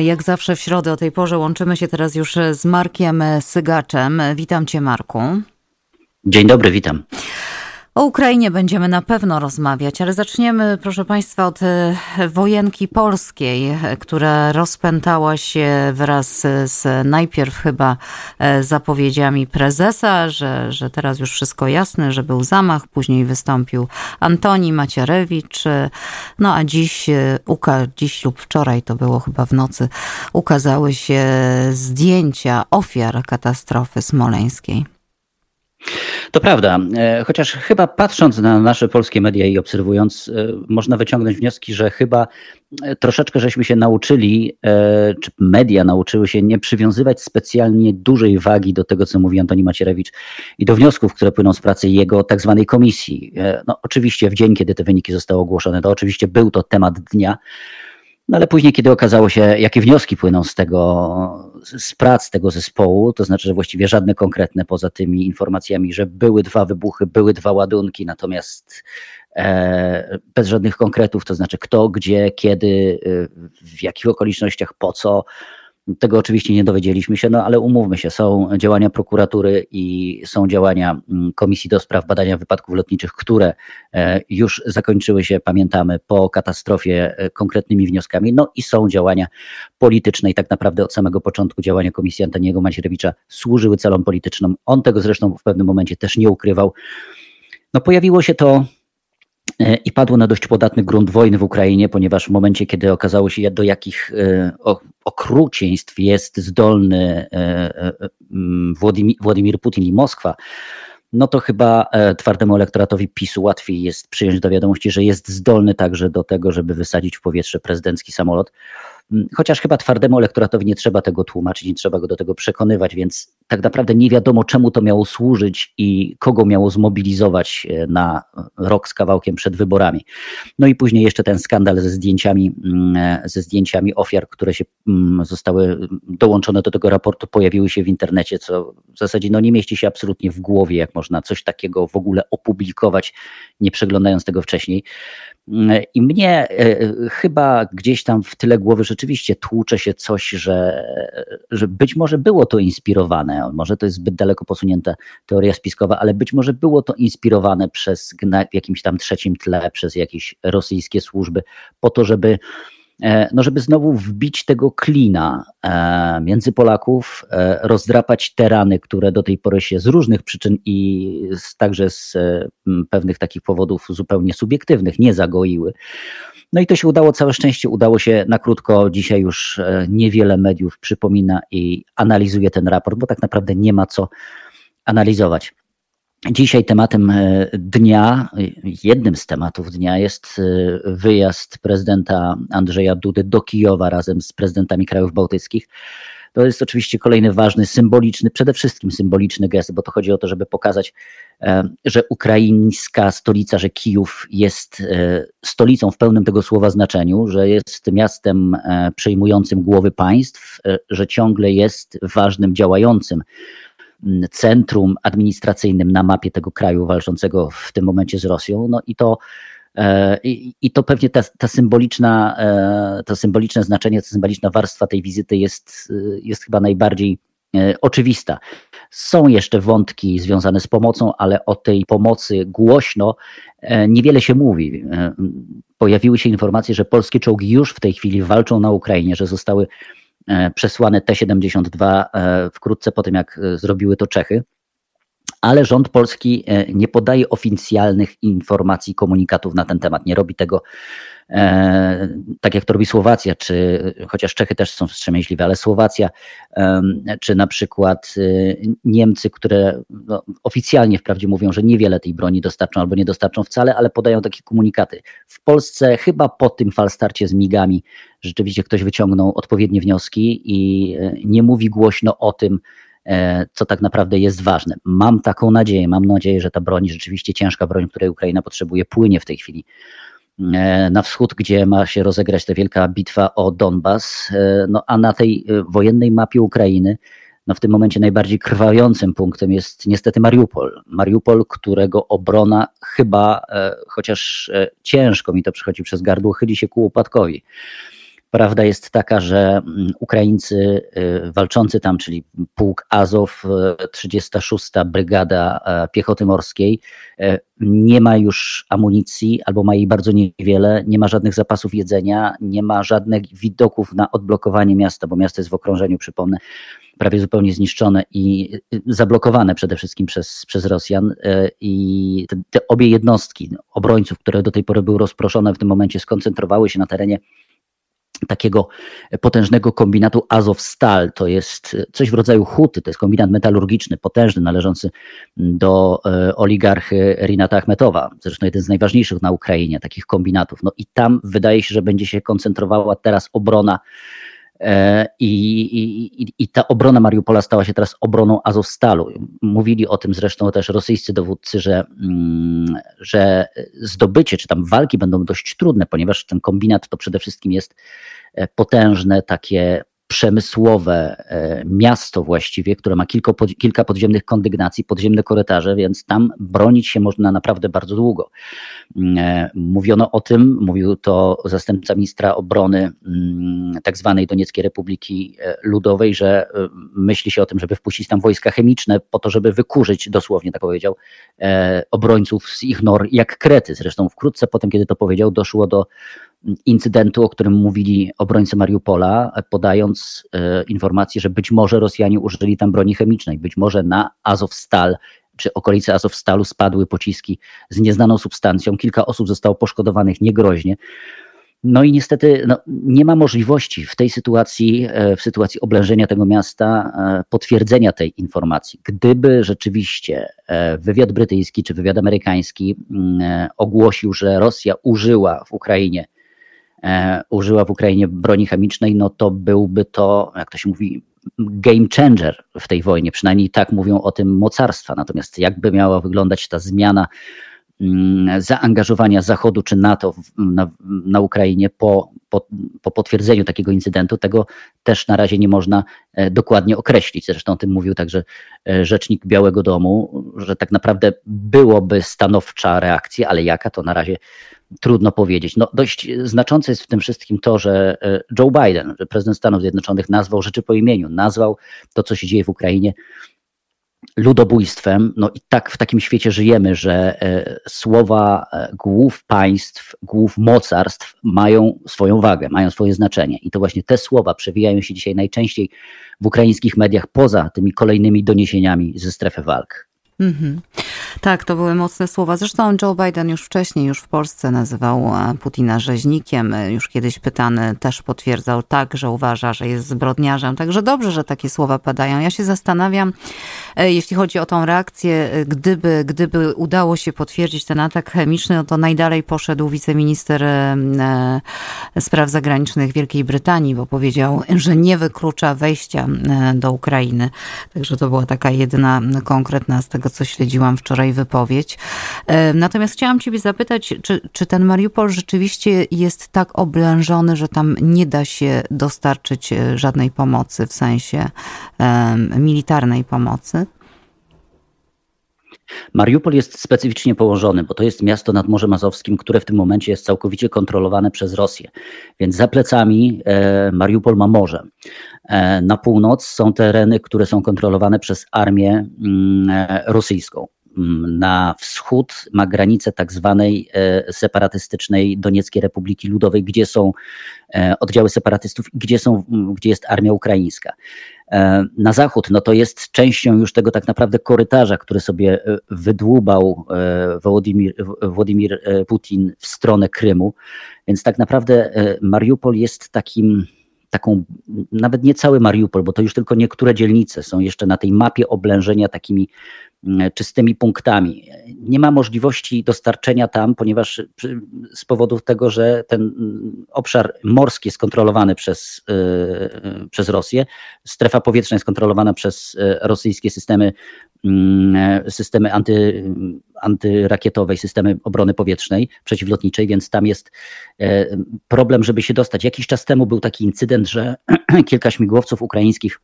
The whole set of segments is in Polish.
Jak zawsze w środę o tej porze łączymy się teraz już z Markiem Sygaczem. Witam cię, Marku. Dzień dobry, witam. O Ukrainie będziemy na pewno rozmawiać, ale zaczniemy, proszę Państwa, od e, wojenki polskiej, która rozpętała się wraz z najpierw chyba e, zapowiedziami prezesa, że, że teraz już wszystko jasne, że był zamach, później wystąpił Antoni Macierewicz, no a dziś, e, dziś lub wczoraj, to było chyba w nocy, ukazały się zdjęcia ofiar katastrofy smoleńskiej. To prawda, e, chociaż chyba patrząc na nasze polskie media i obserwując, e, można wyciągnąć wnioski, że chyba e, troszeczkę żeśmy się nauczyli, czy media nauczyły się nie przywiązywać specjalnie dużej wagi do tego, co mówi Antoni Macierewicz i do wniosków, które płyną z pracy jego tak zwanej komisji. No, oczywiście w dzień, kiedy te wyniki zostały ogłoszone, to oczywiście był to temat dnia, no ale później, kiedy okazało się, jakie wnioski płyną z tego, z prac tego zespołu, to znaczy, że właściwie żadne konkretne poza tymi informacjami, że były dwa wybuchy, były dwa ładunki, natomiast e, bez żadnych konkretów, to znaczy kto, gdzie, kiedy, e, w jakich okolicznościach, po co, tego oczywiście nie dowiedzieliśmy się, no ale umówmy się, są działania prokuratury i są działania mm, Komisji do Spraw Badania Wypadków Lotniczych, które e, już zakończyły się, pamiętamy, po katastrofie e, konkretnymi wnioskami, no i są działania polityczne i tak naprawdę od samego początku działania Komisji Antoniego Macierewicza służyły celom politycznym. On tego zresztą w pewnym momencie też nie ukrywał. No pojawiło się to i padło na dość podatny grunt wojny w Ukrainie, ponieważ w momencie, kiedy okazało się, do jakich e, okrucieństw jest zdolny e, Władimir Putin i Moskwa, no to chyba twardemu elektoratowi PiSu łatwiej jest przyjąć do wiadomości, że jest zdolny także do tego, żeby wysadzić w powietrze prezydencki samolot. Mm, chociaż chyba twardemu elektoratowi nie trzeba tego tłumaczyć, nie trzeba go do tego przekonywać, więc tak naprawdę nie wiadomo, czemu to miało służyć i kogo miało zmobilizować e, na rok z kawałkiem przed wyborami. No i później jeszcze ten skandal ze zdjęciami, mm, e, ze zdjęciami ofiar, które się mm, zostały dołączone do tego raportu, pojawiły się w internecie, co w zasadzie no, nie mieści się absolutnie w głowie, jak można coś takiego w ogóle opublikować, nie przeglądając tego wcześniej. I mnie e, chyba gdzieś tam w tyle głowy rzeczywiście tłucze się coś, że, że być może było to inspirowane, może to jest zbyt daleko posunięta teoria spiskowa, ale być może było to inspirowane przez w jakimś tam trzecim tle, przez jakieś rosyjskie służby, po to, żeby no żeby znowu wbić tego klina e, między Polaków, e, rozdrapać te rany, które do tej pory się z różnych przyczyn i także z pewnych takich powodów zupełnie subiektywnych nie zagoiły. No i to się udało, całe szczęście udało się na krótko. Dzisiaj już niewiele mediów przypomina i analizuje ten raport, bo tak naprawdę nie ma co analizować. Dzisiaj tematem e, dnia, jednym z tematów dnia jest e, wyjazd prezydenta Andrzeja Dudy do Kijowa razem z prezydentami krajów bałtyckich. To jest oczywiście kolejny ważny, symboliczny, przede wszystkim symboliczny gest, bo to chodzi o to, żeby pokazać, e, że ukraińska stolica, że Kijów jest stolicą w pełnym tego słowa znaczeniu, że jest miastem przejmującym głowy państw, że ciągle jest ważnym, działającym centrum administracyjnym na mapie tego kraju walczącego w tym momencie z Rosją. No i to e, i, to pewnie ta, ta symboliczna, e, to symboliczne znaczenie, ta symboliczna warstwa tej wizyty jest, jest chyba najbardziej e, oczywista. Są jeszcze wątki związane z pomocą, ale o tej pomocy głośno niewiele się mówi. Pojawiły się informacje, że polskie czołgi już w tej chwili walczą na Ukrainie, że zostały E, przesłane T-72 e, wkrótce po tym, jak e, zrobiły to Czechy. Ale rząd polski nie podaje oficjalnych informacji, komunikatów na ten temat. Nie robi tego tak jak to robi Słowacja, czy chociaż Czechy też są wstrzemięźliwe, ale Słowacja, czy na przykład Niemcy, które no, oficjalnie wprawdzie mówią, że niewiele tej broni dostarczą albo nie dostarczą wcale, ale podają takie komunikaty. W Polsce chyba po tym falstarcie z migami rzeczywiście ktoś wyciągnął odpowiednie wnioski i e, nie mówi głośno o tym, e, co tak naprawdę jest ważne. Mam taką nadzieję, mam nadzieję, że ta broń, rzeczywiście ciężka broń, której Ukraina potrzebuje, płynie w tej chwili e, na wschód, gdzie ma się rozegrać ta wielka bitwa o Donbas, no a na tej wojennej mapie Ukrainy, no w tym momencie najbardziej krwawiącym punktem jest niestety Mariupol. Mariupol, którego obrona chyba, chociaż ciężko mi to przychodzi przez gardło, chyli się ku upadkowi. Prawda jest taka, że mm, Ukraińcy walczący tam, czyli pułk Azow, 36. Brygada Piechoty Morskiej, nie ma już amunicji albo ma jej bardzo niewiele, nie ma żadnych zapasów jedzenia, nie ma żadnych widoków na odblokowanie miasta, bo miasto jest w okrążeniu, przypomnę, prawie zupełnie zniszczone i zablokowane przede wszystkim przez, przez Rosjan. E, I te, te obie jednostki obrońców, które do tej pory były rozproszone, w tym momencie skoncentrowały się na terenie takiego potężnego kombinatu Azovstal. To jest coś w rodzaju huty, to jest kombinat metalurgiczny, potężny, należący do e, oligarchy Rinata Achmetowa, zresztą jeden z najważniejszych na Ukrainie takich kombinatów. No i tam wydaje się, że będzie się koncentrowała teraz obrona I, i, I, ta obrona Mariupola stała się teraz obroną Azowstalu. Mówili o tym zresztą też rosyjscy dowódcy, że, mm, że zdobycie czy tam walki będą dość trudne, ponieważ ten kombinat to przede wszystkim jest e, potężne takie przemysłowe e, miasto właściwie, które ma kilka, kilka podziemnych kondygnacji, podziemne korytarze, więc tam bronić się można naprawdę bardzo długo. Mm, e, mówiono o tym, mówił to zastępca ministra obrony mm, tak zwanej Donieckiej Republiki e, Ludowej, że myśli się o tym, żeby wpuścić tam wojska chemiczne po to, żeby wykurzyć, dosłownie tak powiedział, obrońców z ich nor jak krety. Zresztą wkrótce potem, kiedy to powiedział, doszło do incydentu, o którym mówili obrońcy Mariupola, podając e, informację, że być może Rosjanie użyli tam broni chemicznej, być może na Azovstal czy okolice Azovstalu spadły pociski z nieznaną substancją. Kilka osób zostało poszkodowanych niegroźnie. No i niestety no, nie ma możliwości w tej sytuacji, e, w sytuacji oblężenia tego miasta, e, potwierdzenia tej informacji. Gdyby rzeczywiście wywiad brytyjski czy wywiad amerykański mm, ogłosił, że Rosja użyła w Ukrainie użyła w Ukrainie broni chemicznej, no to byłby to, jak to się mówi, game changer w tej wojnie. Przynajmniej tak mówią o tym mocarstwa. Natomiast jakby miała wyglądać ta zmiana mm, zaangażowania Zachodu czy NATO na, na Ukrainie po, po, po, potwierdzeniu takiego incydentu, tego też na razie nie można e, dokładnie określić. Zresztą o tym mówił także e, rzecznik Białego Domu, że tak naprawdę byłoby stanowcza reakcja, ale jaka to na razie trudno powiedzieć. No, dość znaczące jest w tym wszystkim to, że e, Joe Biden, prezydent Stanów Zjednoczonych nazwał rzeczy po imieniu, nazwał to, co się dzieje w Ukrainie ludobójstwem. No i tak w takim świecie żyjemy, że e, słowa e, głów państw, głów mocarstw mają swoją wagę, mają swoje znaczenie. I to właśnie te słowa przewijają się dzisiaj najczęściej w ukraińskich mediach poza tymi kolejnymi doniesieniami ze strefy walk. Mm-hmm. Tak, to były mocne słowa. Zresztą Joe Biden już wcześniej, już w Polsce nazywał e, Putina rzeźnikiem. E, już kiedyś pytany też potwierdzał tak, że uważa, że jest zbrodniarzem. Także dobrze, że takie słowa padają. Ja się zastanawiam, e, jeśli chodzi o tą reakcję, gdyby, gdyby udało się potwierdzić ten atak chemiczny, no to najdalej poszedł wiceminister spraw zagranicznych Wielkiej Brytanii, bo powiedział, że nie wyklucza wejścia do Ukrainy. Także to była taka jedyna konkretna z tego tego, co śledziłam wczoraj wypowiedź. E, natomiast chciałam Ciebie zapytać, czy, czy ten Mariupol rzeczywiście jest tak oblężony, że tam nie da się dostarczyć e, żadnej pomocy w sensie militarnej pomocy? Mariupol jest specyficznie położony, bo to jest miasto nad Morzem Azowskim, które w tym momencie jest całkowicie kontrolowane przez Rosję. Więc za plecami e, Mariupol ma morze. E, na północ są tereny, które są kontrolowane przez armię mm, e, rosyjską. Na wschód ma granicę tak zwanej e, separatystycznej Donieckiej Republiki Ludowej, gdzie są oddziały separatystów, gdzie, są, gdzie jest armia ukraińska. Na zachód no to jest częścią już tego tak naprawdę korytarza, który sobie wydłubał Władimir, Władimir Putin w stronę Krymu. Więc tak naprawdę Mariupol jest takim taką, nawet nie cały Mariupol, bo to już tylko niektóre dzielnice są jeszcze na tej mapie oblężenia takimi czystymi punktami. Nie ma możliwości dostarczenia tam, ponieważ z powodu tego, że ten mm, obszar morski jest kontrolowany przez, yy, przez Rosję, strefa powietrzna jest kontrolowana przez rosyjskie systemy Mm, systemy anty, antyrakietowej, systemy obrony powietrznej, przeciwlotniczej, więc tam jest e, problem, żeby się dostać. Jakiś czas temu był taki incydent, że kilka śmigłowców ukraińskich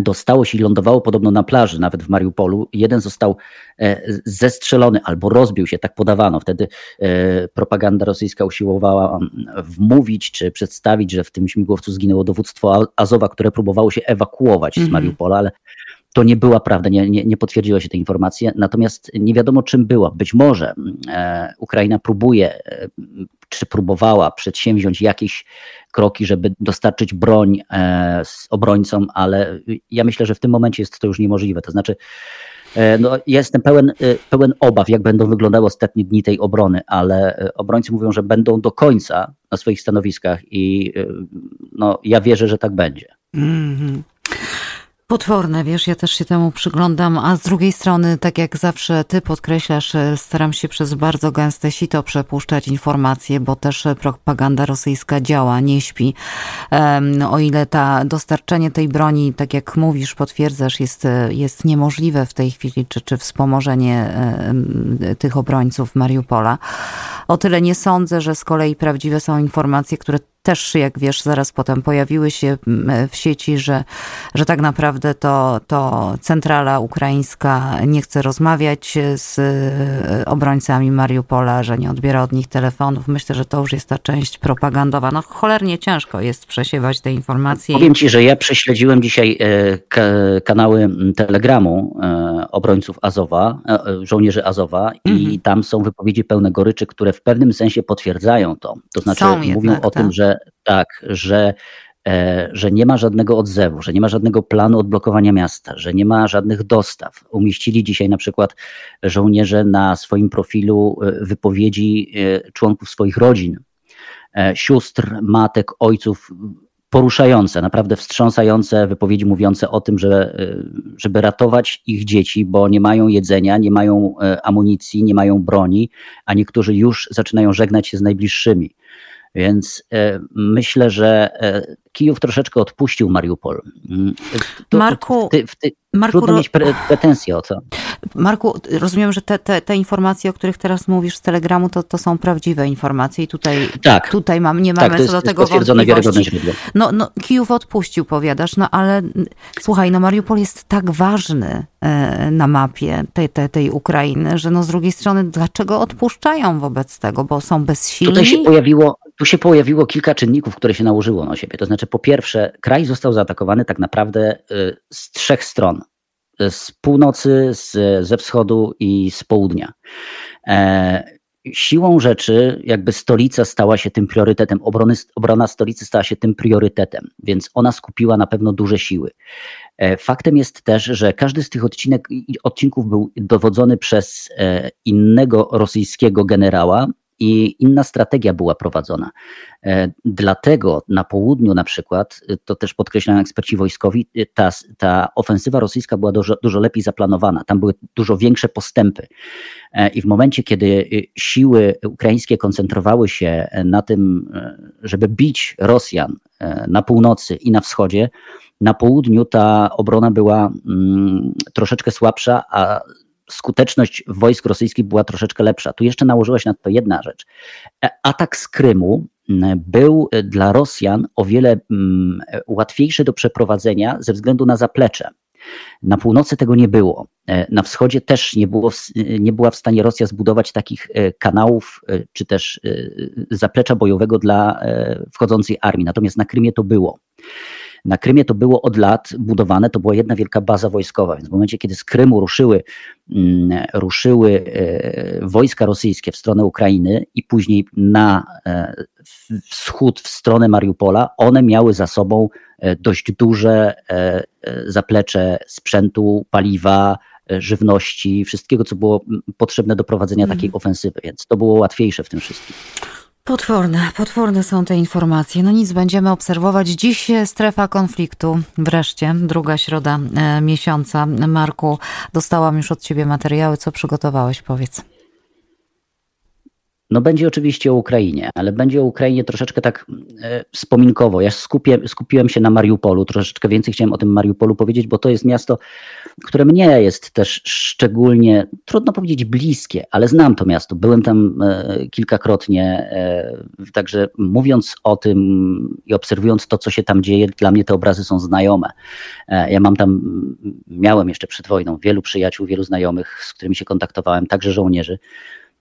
dostało się i lądowało podobno na plaży, nawet w Mariupolu. Jeden został e, zestrzelony albo rozbił się, tak podawano. Wtedy e, propaganda rosyjska usiłowała wmówić czy przedstawić, że w tym śmigłowcu zginęło dowództwo Azowa, które próbowało się ewakuować z mhm. Mariupola, ale to nie była prawda, nie, nie, nie potwierdziła się te informacje. Natomiast nie wiadomo, czym była. Być może e, Ukraina próbuje, czy próbowała przedsięwziąć jakieś kroki, żeby dostarczyć broń e, z obrońcom, ale ja myślę, że w tym momencie jest to już niemożliwe. To znaczy, e, no, jestem pełen, e, pełen obaw, jak będą wyglądały ostatnie dni tej obrony, ale obrońcy mówią, że będą do końca na swoich stanowiskach i no, ja wierzę, że tak będzie. Mm -hmm. Potworne, wiesz, ja też się temu przyglądam, a z drugiej strony, tak jak zawsze ty podkreślasz, e, staram się przez bardzo gęste sito przepuszczać informacje, bo też propaganda rosyjska działa, nie śpi. O ile ta dostarczenie tej broni, tak jak mówisz, potwierdzasz, jest, e, jest niemożliwe w tej chwili, czy, czy wspomożenie tych obrońców Mariupola, o tyle nie sądzę, że z kolei prawdziwe są informacje, które też, jak wiesz, zaraz potem pojawiły się mm, w sieci, że, że tak naprawdę to, to centrala ukraińska nie chce rozmawiać z e, obrońcami Mariupola, że nie odbiera od nich telefonów. Myślę, że to już jest ta część propagandowa. No cholernie ciężko jest przesiewać te informacje. Powiem ci, że ja prześledziłem dzisiaj e, kanały Telegramu e, obrońców Azowa, żołnierzy Azowa mhm. i tam są wypowiedzi pełne goryczy, które w pewnym sensie potwierdzają to. To znaczy są mówią jednak, o tym, tak. że tak, że, e, że nie ma żadnego odzewu, że nie ma żadnego planu odblokowania miasta, że nie ma żadnych dostaw. Umieścili dzisiaj na przykład żołnierze na swoim profilu e, wypowiedzi e, członków swoich rodzin, sióstr, matek, ojców, poruszające, naprawdę wstrząsające wypowiedzi mówiące o tym, że, żeby ratować ich dzieci, bo nie mają jedzenia, nie mają amunicji, nie mają broni, a niektórzy już zaczynają żegnać się z najbliższymi. Więc e, myślę, że e, Kijów troszeczkę odpuścił Mariupol. Mm, to, Marku, ty, ty, Marku, trudno mieć pre, pretensje o co. Marku, rozumiem, że te, te, te, informacje, o których teraz mówisz z Telegramu, to, to są prawdziwe informacje i tutaj, tak, tutaj mam, nie mamy tak, co do tego wątpliwości. No, no, Kijów odpuścił, powiadasz, no ale słuchaj, no Mariupol jest tak ważny e, na mapie tej, tej, tej Ukrainy, że no z drugiej strony dlaczego odpuszczają wobec tego, bo są bezsilni? Tutaj się pojawiło, tu się pojawiło kilka czynników, które się nałożyło na siebie. To znaczy, po pierwsze, kraj został zaatakowany tak naprawdę y, z trzech stron: z północy, z, ze wschodu i z południa. E, siłą rzeczy, jakby stolica stała się tym priorytetem, obrony, obrona stolicy stała się tym priorytetem, więc ona skupiła na pewno duże siły. E, faktem jest też, że każdy z tych odcinek, odcinków był dowodzony przez e, innego rosyjskiego generała, i inna strategia była prowadzona. E, dlatego na południu na przykład, e, to też podkreślają eksperci wojskowi, e, ta, ta ofensywa rosyjska była dużo, dużo lepiej zaplanowana. Tam były dużo większe postępy. I w momencie, kiedy siły ukraińskie koncentrowały się na tym, żeby bić Rosjan na północy i na wschodzie, na południu ta obrona była mm, troszeczkę słabsza, a skuteczność wojsk rosyjskich była troszeczkę lepsza. Tu jeszcze nałożyła się na to jedna rzecz. E, atak z Krymu był dla Rosjan o wiele łatwiejszy do przeprowadzenia ze względu na zaplecze. Na północy tego nie było. E, na wschodzie też nie, było, nie była w stanie Rosja zbudować takich e, kanałów czy też zaplecza bojowego dla wchodzącej armii. Natomiast na Krymie to było. Na Krymie to było od lat budowane, to była jedna wielka baza wojskowa, więc w momencie, kiedy z Krymu ruszyły, mm, ruszyły e, wojska rosyjskie w stronę Ukrainy i później na e, wschód, w stronę Mariupola, one miały za sobą e, dość duże zaplecze sprzętu, paliwa, żywności, wszystkiego, co było potrzebne do prowadzenia mm. takiej ofensywy, więc to było łatwiejsze w tym wszystkim. Potworne, potworne są te informacje. No nic, będziemy obserwować. Dziś strefa konfliktu. Wreszcie, druga środa e, miesiąca. Marku, dostałam już od ciebie materiały. Co przygotowałeś? Powiedz. No będzie oczywiście o Ukrainie, ale będzie o Ukrainie troszeczkę tak e, wspominkowo. Ja skupię, skupiłem się na Mariupolu, troszeczkę więcej chciałem o tym Mariupolu powiedzieć, bo to jest miasto, które mnie jest też szczególnie, trudno powiedzieć bliskie, ale znam to miasto. Byłem tam e, kilkakrotnie, e, także mówiąc o tym i obserwując to, co się tam dzieje, dla mnie te obrazy są znajome. Ja mam tam, miałem jeszcze przed wojną wielu przyjaciół, wielu znajomych, z którymi się kontaktowałem, także żołnierzy.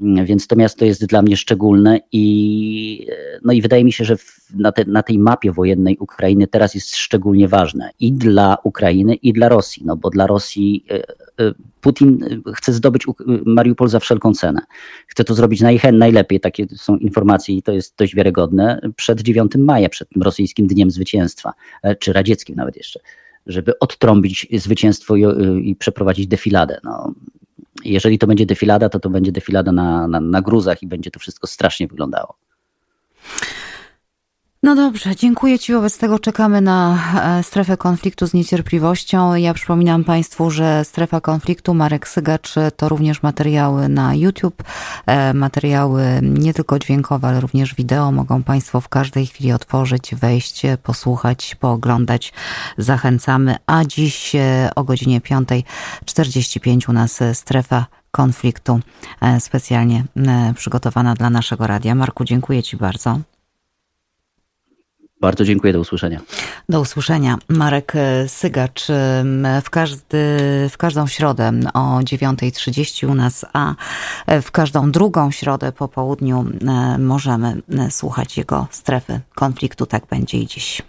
Więc to miasto jest dla mnie szczególne i, no i wydaje mi się, że na, te, na tej mapie wojennej Ukrainy teraz jest szczególnie ważne i dla Ukrainy, i dla Rosji, no bo dla Rosji e, e, Putin chce zdobyć Mariupol za wszelką cenę. Chce to zrobić najlepiej, takie są informacje i to jest dość wiarygodne, przed 9 maja, przed tym rosyjskim Dniem Zwycięstwa, e, czy radzieckim nawet jeszcze żeby odtrąbić zwycięstwo i, i przeprowadzić defiladę. No, jeżeli to będzie defilada, to to będzie defilada na, na, na gruzach i będzie to wszystko strasznie wyglądało. No dobrze, dziękuję Ci. Wobec tego czekamy na e, strefę konfliktu z niecierpliwością. Ja przypominam Państwu, że strefa konfliktu Marek Sygacz to również materiały na YouTube, e, materiały nie tylko dźwiękowe, ale również wideo. Mogą Państwo w każdej chwili otworzyć, wejść, posłuchać, pooglądać. Zachęcamy. A dziś e, o godzinie 5.45 u nas strefa konfliktu specjalnie przygotowana dla naszego radia. Marku, dziękuję Ci bardzo. Bardzo dziękuję, do usłyszenia. Do usłyszenia. Marek Sygacz w, każdy, w każdą środę o 9.30 u nas, a w każdą drugą środę po południu możemy słuchać jego strefy konfliktu. Tak będzie i dziś.